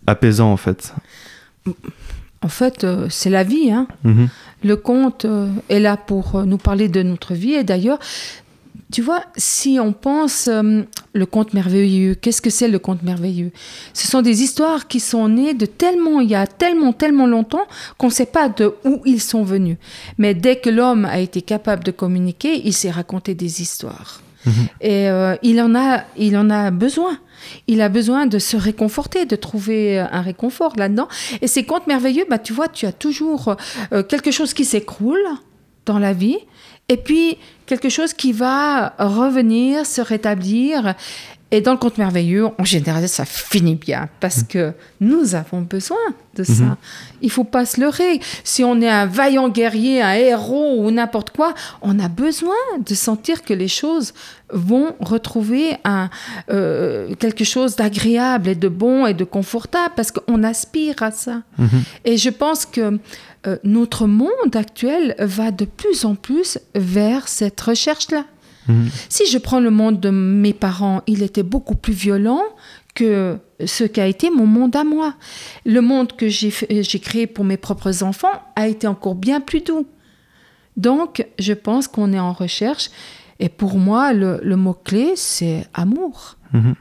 apaisant en fait. En fait, c'est la vie. Hein. Mm-hmm. Le conte est là pour nous parler de notre vie. Et d'ailleurs, tu vois, si on pense euh, le conte merveilleux, qu'est-ce que c'est le conte merveilleux? Ce sont des histoires qui sont nées de tellement, il y a tellement, tellement longtemps qu'on ne sait pas de où ils sont venus. Mais dès que l'homme a été capable de communiquer, il s'est raconté des histoires. Mhm. Et euh, il, en a, il en a besoin. Il a besoin de se réconforter, de trouver un réconfort là-dedans. Et ces contes merveilleux, bah, tu vois, tu as toujours euh, quelque chose qui s'écroule dans la vie. Et puis, quelque chose qui va revenir, se rétablir. Et dans le conte merveilleux, en général, ça finit bien parce que nous avons besoin de ça. Mmh. Il faut pas se leurrer. Si on est un vaillant guerrier, un héros ou n'importe quoi, on a besoin de sentir que les choses vont retrouver un, euh, quelque chose d'agréable et de bon et de confortable parce qu'on aspire à ça. Mmh. Et je pense que euh, notre monde actuel va de plus en plus vers cette recherche-là. Mhm. Si je prends le monde de mes parents, il était beaucoup plus violent que ce qu'a été mon monde à moi. Le monde que j'ai créé pour mes propres enfants a été encore bien plus doux. Donc, je pense qu'on est en recherche. Et pour moi, le, mot-clé, c'est amour. Mhm.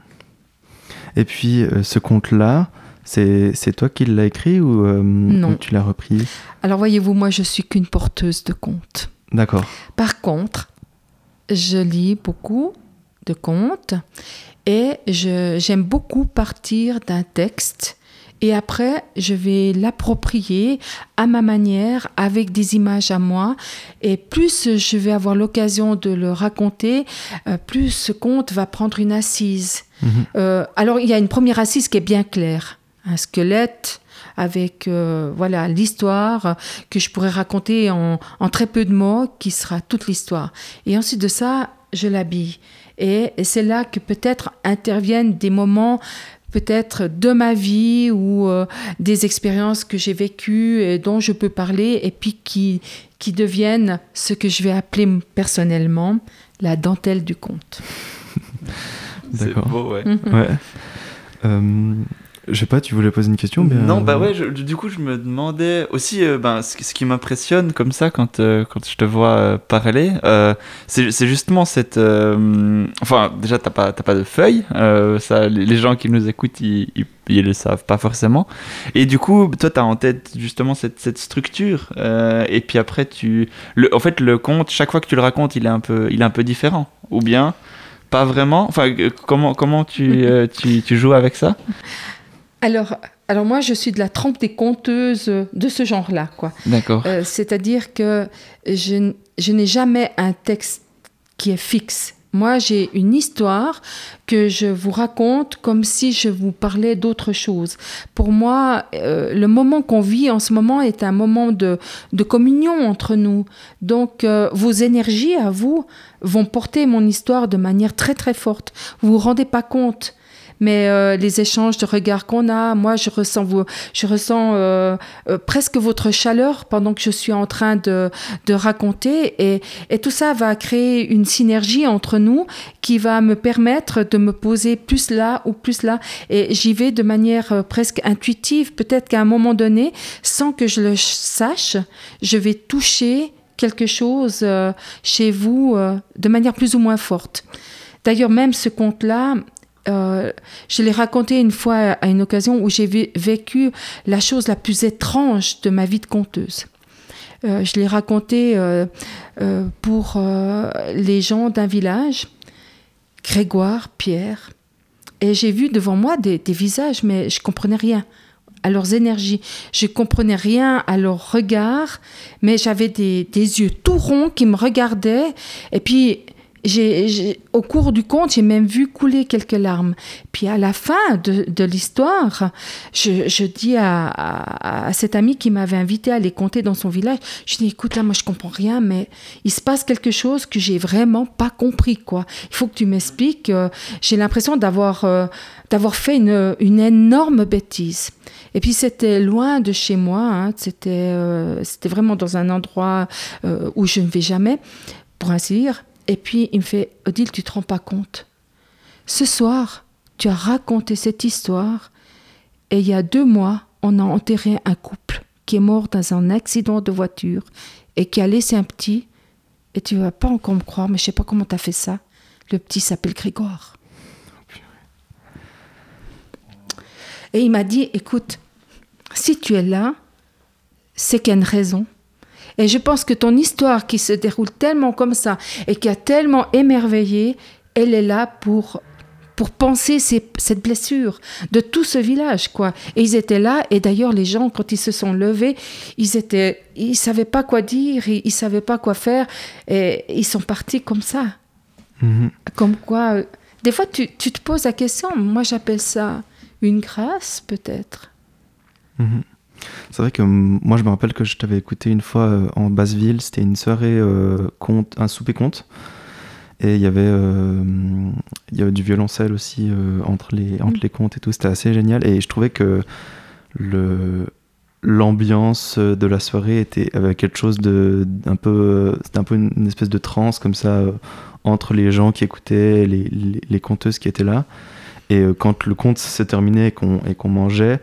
Et puis, euh, ce conte-là, c'est toi qui l'as écrit ou, euh, tu l'as repris? Alors voyez-vous, moi je suis qu'une porteuse de contes. D'accord. Par contre, je lis beaucoup de contes et j'aime beaucoup partir d'un texte et après je vais l'approprier à ma manière avec des images à moi et plus je vais avoir l'occasion de le raconter, euh, plus ce conte va prendre une assise. Mhm. Euh, alors il y a une première assise qui est bien claire un squelette avec euh, voilà l'histoire que je pourrais raconter en, très peu de mots, qui sera toute l'histoire. Et ensuite de ça, je l'habille. Et, c'est là que peut-être interviennent des moments peut-être de ma vie ou euh, des expériences que j'ai vécues et dont je peux parler et puis qui, qui deviennent ce que je vais appeler personnellement la dentelle du conte. D'accord. Beau, ouais. ouais. Euh, je sais pas, tu voulais poser une question Non, bah ouais, du coup, je me demandais aussi, euh, ben, ce, qui m'impressionne comme ça quand, euh, quand je te vois euh, parler, c'est justement cette. enfin, déjà, t'as pas, pas de feuilles, ça, les, gens qui nous écoutent, ils, ils, le savent pas forcément. Et du coup, toi, t'as en tête justement cette, cette structure, et puis après, tu. Le, en fait, le conte, chaque fois que tu le racontes, il est un peu, il est un peu différent. Ou bien, pas vraiment Enfin, comment, comment tu, tu, tu joues avec ça? Alors, alors moi, je suis de la trempe des conteuses de ce genre-là, quoi. D'accord. Euh, c'est-à-dire que je, je n'ai jamais un texte qui est fixe. Moi, j'ai une histoire que je vous raconte comme si je vous parlais d'autre chose. Pour moi, euh, le moment qu'on vit en ce moment est un moment de, de communion entre nous. Donc, euh, vos énergies à vous vont porter mon histoire de manière très très forte. Vous vous rendez pas compte mais euh, les échanges de regards qu'on a, moi je ressens, vous, je ressens euh, euh, presque votre chaleur pendant que je suis en train de, de raconter. Et, et, tout ça va créer une synergie entre nous qui va me permettre de me poser plus là ou plus là. Et j'y vais de manière presque intuitive, peut-être qu'à un moment donné, sans que je le sache, je vais toucher quelque chose chez vous de manière plus ou moins forte. D'ailleurs, même ce conte-là, euh, je l'ai raconté une fois à une occasion où j'ai vécu la chose la plus étrange de ma vie de conteuse. Euh, je l'ai raconté euh, pour les gens d'un village, Grégoire, Pierre, et j'ai vu devant moi des, visages, mais je comprenais rien à leurs énergies. Je comprenais rien à leurs regards, mais j'avais des, des, yeux tout ronds qui me regardaient. Et puis, j'ai, au cours du conte, j'ai même vu couler quelques larmes. Puis à la fin de, l'histoire, je, dis à, à, à, cet ami qui m'avait invité à aller compter dans son village, je dis écoute là, moi je comprends rien, mais il se passe quelque chose que j'ai vraiment pas compris quoi. Il faut que tu m'expliques. Euh, j'ai l'impression d'avoir euh, fait une, une énorme bêtise. Et puis c'était loin de chez moi, hein. c'était euh, c'était vraiment dans un endroit où je ne vais jamais, pour ainsi dire. Et puis il me fait Odile, tu te rends pas compte. Ce soir, tu as raconté cette histoire et il y a deux mois, on a enterré un couple qui est mort dans un accident de voiture et qui a laissé un petit. Et tu vas pas encore me croire, mais je sais pas comment tu as fait ça. Le petit s'appelle Grégoire. Et il m'a dit, écoute, si tu es là, c'est qu'il y a une raison. Et je pense que ton histoire qui se déroule tellement comme ça et qui a tellement émerveillé, elle est là pour pour penser cette blessure de tout ce village, quoi. Et ils étaient là, et d'ailleurs, les gens, quand ils se sont levés, ils étaient, ils savaient pas quoi dire, ils, ne savaient pas quoi faire, et ils sont partis comme ça. Mhm. Comme quoi, euh, des fois, tu, tu, te poses la question, moi j'appelle ça une grâce, peut-être. Mhm. C'est vrai que moi je me rappelle que je t'avais écouté une fois euh, en Basseville, c'était une soirée euh, un souper conte. Et il y avait, euh, il y avait du violoncelle aussi entre, les, entre mm. les contes et tout, c'était assez génial. Et je trouvais que le, l'ambiance de la soirée était avait quelque chose de d'un peu c'était un peu une, espèce de transe comme ça entre les gens qui écoutaient les, les, les conteuses qui étaient là et euh, quand le conte s'est terminé et qu'on mangeait,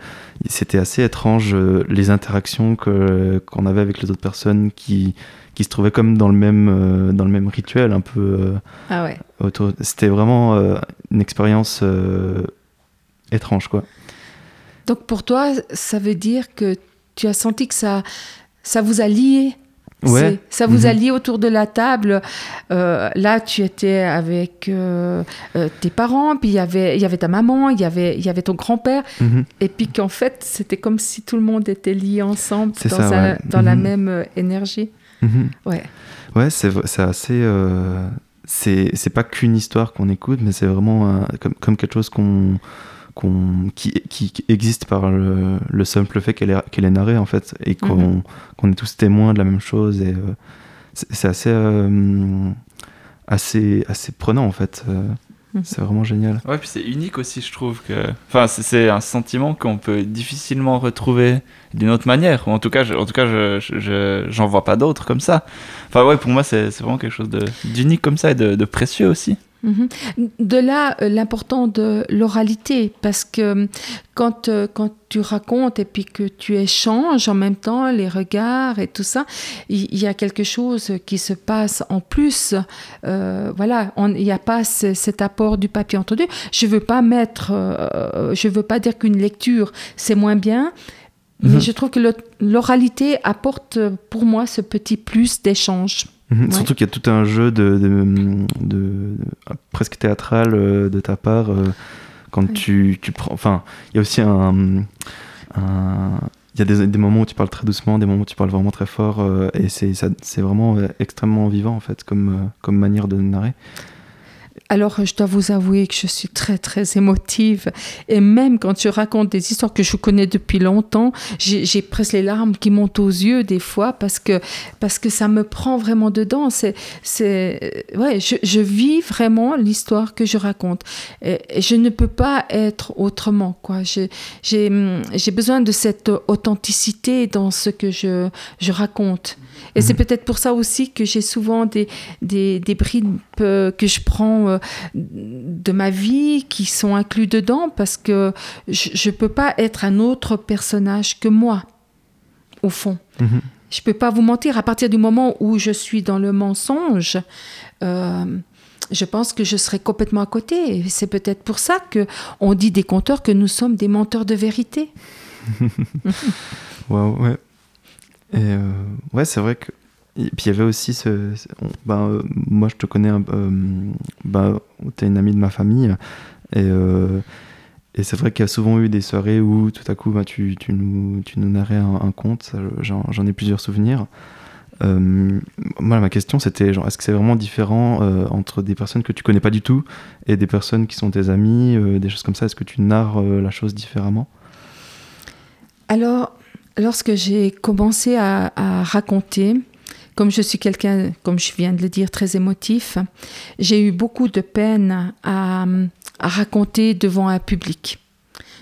c'était assez étrange euh, les interactions qu'on avait avec les autres personnes qui, qui se trouvaient comme dans le même, euh, dans le même rituel, un peu. ah ouais. C'était vraiment une expérience étrange, quoi. Donc pour toi, ça veut dire que tu as senti que ça, ça vous a lié ça vous a mhm. lié autour de la table. Euh, là, tu étais avec euh, euh, tes parents, puis il y avait, y avait ta maman, il y avait, y avait ton grand-père, mhm. et puis qu'en fait, c'était comme si tout le monde était lié ensemble dans, dans la mhm. même énergie. Ouais. Ouais, c'est assez. c'est pas qu'une histoire qu'on écoute, mais c'est vraiment comme, comme quelque chose qu'on qui, qui, existe par le, simple fait qu'elle est, qu'elle est narrée en fait et qu'on qu'on est tous témoins de la même chose et euh, c'est assez euh, assez assez prenant en fait euh, mhm. c'est vraiment génial ouais puis c'est unique aussi je trouve que enfin c'est un sentiment qu'on peut difficilement retrouver d'une autre manière ou en tout cas je, en tout cas je j'en vois pas d'autres comme ça enfin ouais pour moi c'est vraiment quelque chose d'unique comme ça et de, de précieux aussi. De là euh, l'important de l'oralité, parce que euh, quand, euh, quand tu racontes et puis que tu échanges en même temps les regards et tout ça, il y, a quelque chose qui se passe en plus. voilà, il n'y a pas cet apport du papier entendu. Je veux pas mettre, je veux pas dire qu'une lecture c'est moins bien. Mais mhm. je trouve que l'oralité apporte pour moi ce petit plus d'échange. Mhm. Surtout qu'il y a tout un jeu de, de, presque théâtral euh, de ta part euh, quand tu, tu, prends. Enfin, il y a aussi un. il y a des, des, moments où tu parles très doucement, des moments où tu parles vraiment très fort, euh, et c'est vraiment extrêmement vivant en fait comme, comme manière de narrer. Alors, je dois vous avouer que je suis très, très émotive. Et même quand je raconte des histoires que je connais depuis longtemps, j'ai presque les larmes qui montent aux yeux des fois parce que, parce que ça me prend vraiment dedans. C'est, c'est, ouais, je, je vis vraiment l'histoire que je raconte. Et, je ne peux pas être autrement, quoi. J'ai, j'ai besoin de cette authenticité dans ce que je, je raconte. Et c'est mhm. peut-être pour ça aussi que j'ai souvent des, des, des bribes que je prends euh, de ma vie qui sont inclus dedans parce que je ne peux pas être un autre personnage que moi, au fond. Mhm. Je ne peux pas vous mentir, à partir du moment où je suis dans le mensonge, euh, je pense que je serais complètement à côté. C'est peut-être pour ça que on dit des conteurs que nous sommes des menteurs de vérité. ouais, ouais. Et euh, ouais, c'est vrai que. Puis il y avait aussi ce. ben, euh, moi, je te connais. Euh, ben, tu es une amie de ma famille. Et, et c'est vrai qu'il y a souvent eu des soirées où tout à coup, ben, tu, tu, nous, tu nous narrais un, conte. J'en ai plusieurs souvenirs. moi, ma question, c'était est-ce que c'est vraiment différent entre des personnes que tu connais pas du tout et des personnes qui sont tes amis, des choses comme ça? Est-ce que tu narres la chose différemment? Alors, lorsque j'ai commencé à, raconter, comme je suis quelqu'un, comme je viens de le dire, très émotif, j'ai eu beaucoup de peine à, raconter devant un public.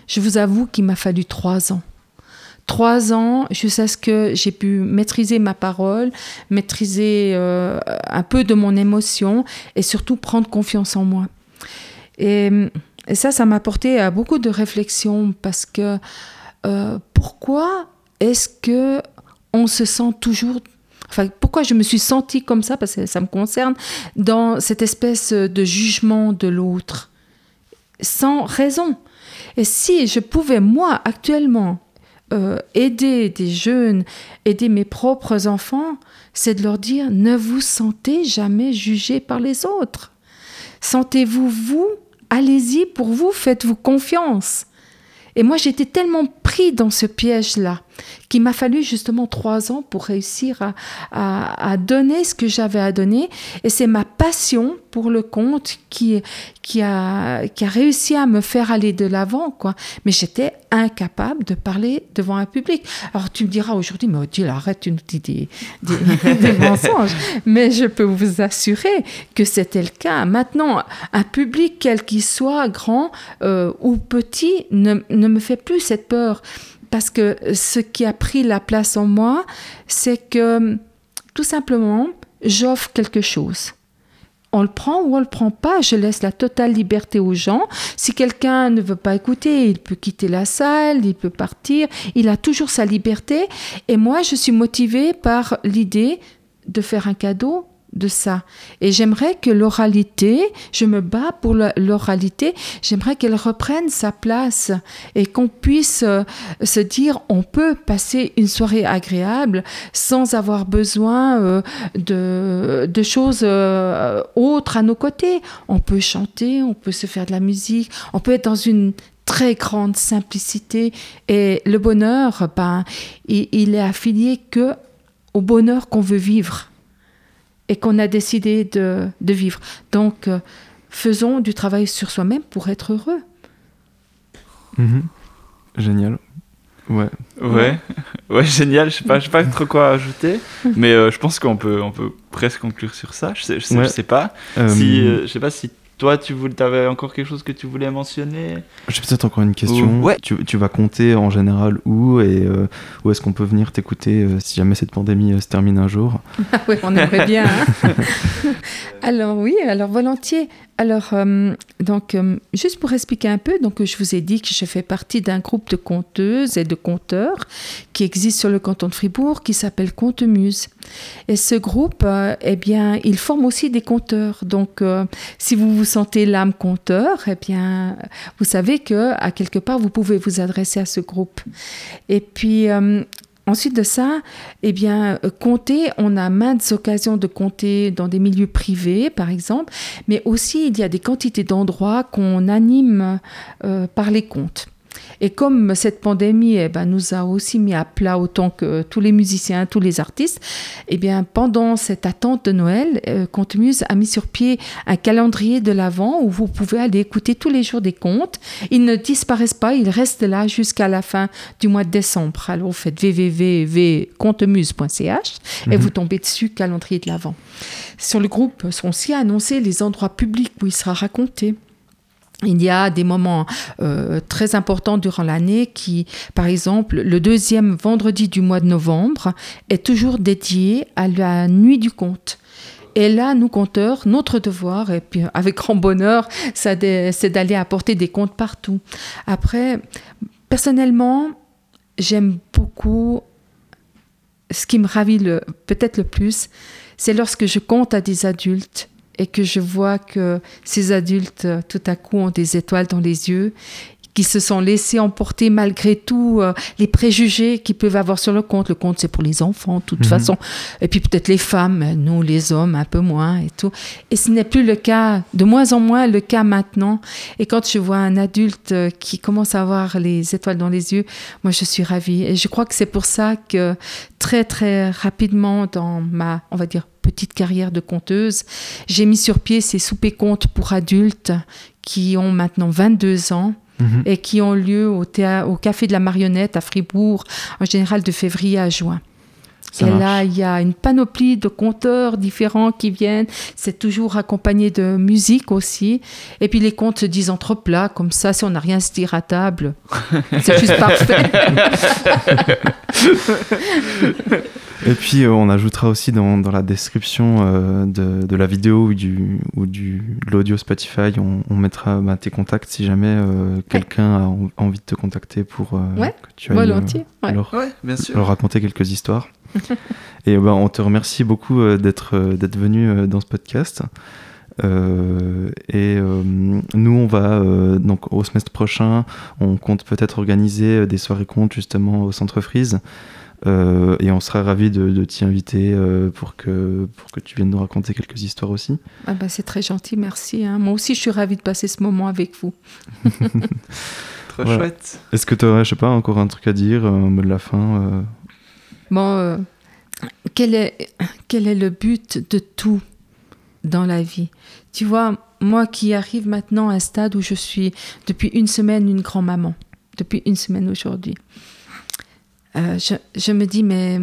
Je vous avoue qu'il m'a fallu trois ans. Trois ans jusqu'à ce que j'ai pu maîtriser ma parole, maîtriser euh, un peu de mon émotion et surtout prendre confiance en moi. Et, ça, ça m'a apporté à beaucoup de réflexions parce que euh, pourquoi est-ce que on se sent toujours Enfin, pourquoi je me suis sentie comme ça, parce que ça me concerne, dans cette espèce de jugement de l'autre, sans raison. Et si je pouvais, moi, actuellement, euh, aider des jeunes, aider mes propres enfants, c'est de leur dire, ne vous sentez jamais jugé par les autres. Sentez-vous vous, allez-y pour vous, faites-vous confiance. Et moi, j'étais tellement pris dans ce piège-là qu'il m'a fallu justement trois ans pour réussir à, donner ce que j'avais à donner. Et c'est ma passion pour le conte qui, qui, a, qui a réussi à me faire aller de l'avant. quoi. Mais j'étais incapable de parler devant un public. Alors tu me diras aujourd'hui, mais Odile, arrête, tu nous dis des, des, mensonges. Mais je peux vous assurer que c'était le cas. Maintenant, un public, quel qu'il soit, grand euh, ou petit, ne, ne me fait plus cette peur parce que ce qui a pris la place en moi, c'est que tout simplement, j'offre quelque chose. On le prend ou on le prend pas. Je laisse la totale liberté aux gens. Si quelqu'un ne veut pas écouter, il peut quitter la salle, il peut partir. Il a toujours sa liberté. Et moi, je suis motivée par l'idée de faire un cadeau de ça. Et j'aimerais que l'oralité, je me bats pour l'oralité, j'aimerais qu'elle reprenne sa place et qu'on puisse euh, se dire on peut passer une soirée agréable sans avoir besoin euh, de, choses euh, autres à nos côtés. On peut chanter, on peut se faire de la musique, on peut être dans une très grande simplicité et le bonheur, ben, il, il est affilié que au bonheur qu'on veut vivre et qu'on a décidé de, vivre. Donc, euh, faisons du travail sur soi-même pour être heureux. Mhm. Génial. Ouais. Ouais, ouais, génial. Je sais pas, je sais pas trop quoi ajouter, mais euh, je pense qu'on peut, on peut presque conclure sur ça. Je sais, je sais, je sais pas. Euh, si, je sais pas si toi, tu avais encore quelque chose que tu voulais mentionner? J'ai peut-être encore une question. Ouais. Tu, tu, vas compter en général où et euh, où est-ce qu'on peut venir t'écouter euh, si jamais cette pandémie euh, se termine un jour? Ah Oui, on aimerait bien. Hein. alors oui, alors volontiers. Alors, euh, donc, euh, juste pour expliquer un peu, donc, je vous ai dit que je fais partie d'un groupe de conteuses et de conteurs qui existe sur le canton de Fribourg, qui s'appelle Contemuse. Et ce groupe, euh, eh bien, il forme aussi des conteurs. Donc, si vous vous sentez l'âme conteur, eh bien, vous savez que à quelque part, vous pouvez vous adresser à ce groupe. Et puis, Ensuite de ça, eh bien, euh, compter, on a maintes occasions de compter dans des milieux privés, par exemple, mais aussi il y a des quantités d'endroits qu'on anime euh, par les comptes. Et comme cette pandémie eh ben, nous a aussi mis à plat autant que tous les musiciens, tous les artistes, eh bien, pendant cette attente de Noël, euh, Contemuse a mis sur pied un calendrier de l'Avent où vous pouvez aller écouter tous les jours des contes. Ils ne disparaissent pas, ils restent là jusqu'à la fin du mois de décembre. Alors vous faites www.contemuse.ch et mhm. vous tombez dessus, calendrier de l'Avent. Sur le groupe sont aussi annoncés les endroits publics où il sera raconté. Il y a des moments euh, très importants durant l'année qui, par exemple, le deuxième vendredi du mois de novembre est toujours dédié à la nuit du conte. Et là, nous, conteurs, notre devoir, et puis avec grand bonheur, c'est d'aller apporter des contes partout. Après, personnellement, j'aime beaucoup, ce qui me ravit peut-être le plus, c'est lorsque je compte à des adultes et que je vois que ces adultes, tout à coup, ont des étoiles dans les yeux qui se sont laissés emporter malgré tout euh, les préjugés qu'ils peuvent avoir sur le compte. Le compte, c'est pour les enfants, de toute Mhm. façon. Et puis peut-être les femmes, nous, les hommes, un peu moins et tout. Et ce n'est plus le cas, de moins en moins le cas maintenant. Et quand je vois un adulte euh, qui commence à avoir les étoiles dans les yeux, moi, je suis ravie. Et je crois que c'est pour ça que très, très rapidement dans ma, on va dire, petite carrière de conteuse, j'ai mis sur pied ces soupers contes pour adultes qui ont maintenant 22 ans Mhm. et qui ont lieu au, Café de la Marionnette à Fribourg, en général de février à juin. Ça et marche. là, il y a une panoplie de conteurs différents qui viennent. C'est toujours accompagné de musique aussi. Et puis les contes se disent entre plats, comme ça, si on n'a rien à se dire à table, c'est juste parfait. Et puis euh, on ajoutera aussi dans, dans la description euh, de, de la vidéo ou du, ou du, de l'audio Spotify, on, on mettra bah, tes contacts si jamais euh, quelqu'un a en- envie de te contacter pour euh, Ouais, que tu ailles, euh, leur, Ouais, bien sûr. leur raconter quelques histoires. Et ben, on te remercie beaucoup euh, d'être euh, d'être venu euh, dans ce podcast. Euh, et euh, nous, on va euh, donc au semestre prochain, on compte peut-être organiser des soirées contes justement au Centre Frise. Euh, et on sera ravis de, de t'y inviter euh, pour, que, pour que tu viennes nous raconter quelques histoires aussi. Ah bah, c'est très gentil, merci. hein. Moi aussi, je suis ravie de passer ce moment avec vous. Trop Voilà. chouette. Est-ce que tu aurais, je sais pas, encore un truc à dire, un mot de la fin euh? Bon, euh, quel, est, quel est le but de tout dans la vie? Tu vois, moi qui arrive maintenant à un stade où je suis depuis une semaine une grand-maman, depuis une semaine aujourd'hui, euh, je, me dis, mais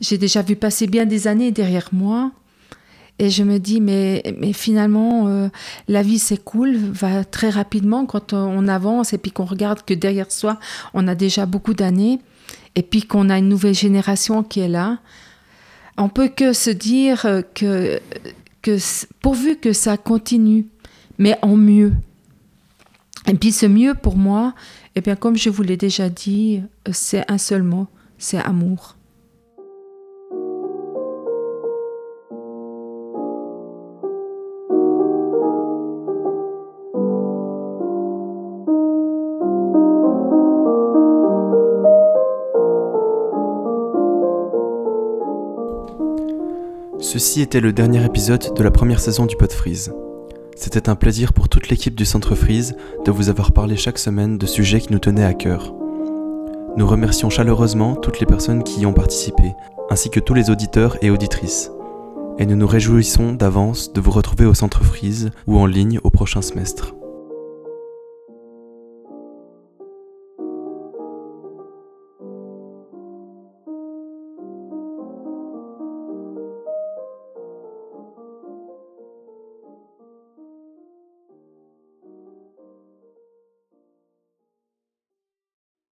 j'ai déjà vu passer bien des années derrière moi. Et je me dis, mais, mais finalement, euh, la vie s'écoule, va très rapidement quand on avance et puis qu'on regarde que derrière soi, on a déjà beaucoup d'années et puis qu'on a une nouvelle génération qui est là. On peut que se dire euh, que, que pourvu que ça continue, mais en mieux. Et puis ce mieux pour moi, eh bien comme je vous l'ai déjà dit, c'est un seul mot, c'est amour. Ceci était le dernier épisode de la première saison du Pod Freeze. C'était un plaisir pour toute l'équipe du Centre Freeze de vous avoir parlé chaque semaine de sujets qui nous tenaient à cœur. Nous remercions chaleureusement toutes les personnes qui y ont participé, ainsi que tous les auditeurs et auditrices. Et nous nous réjouissons d'avance de vous retrouver au Centre Freeze ou en ligne au prochain semestre.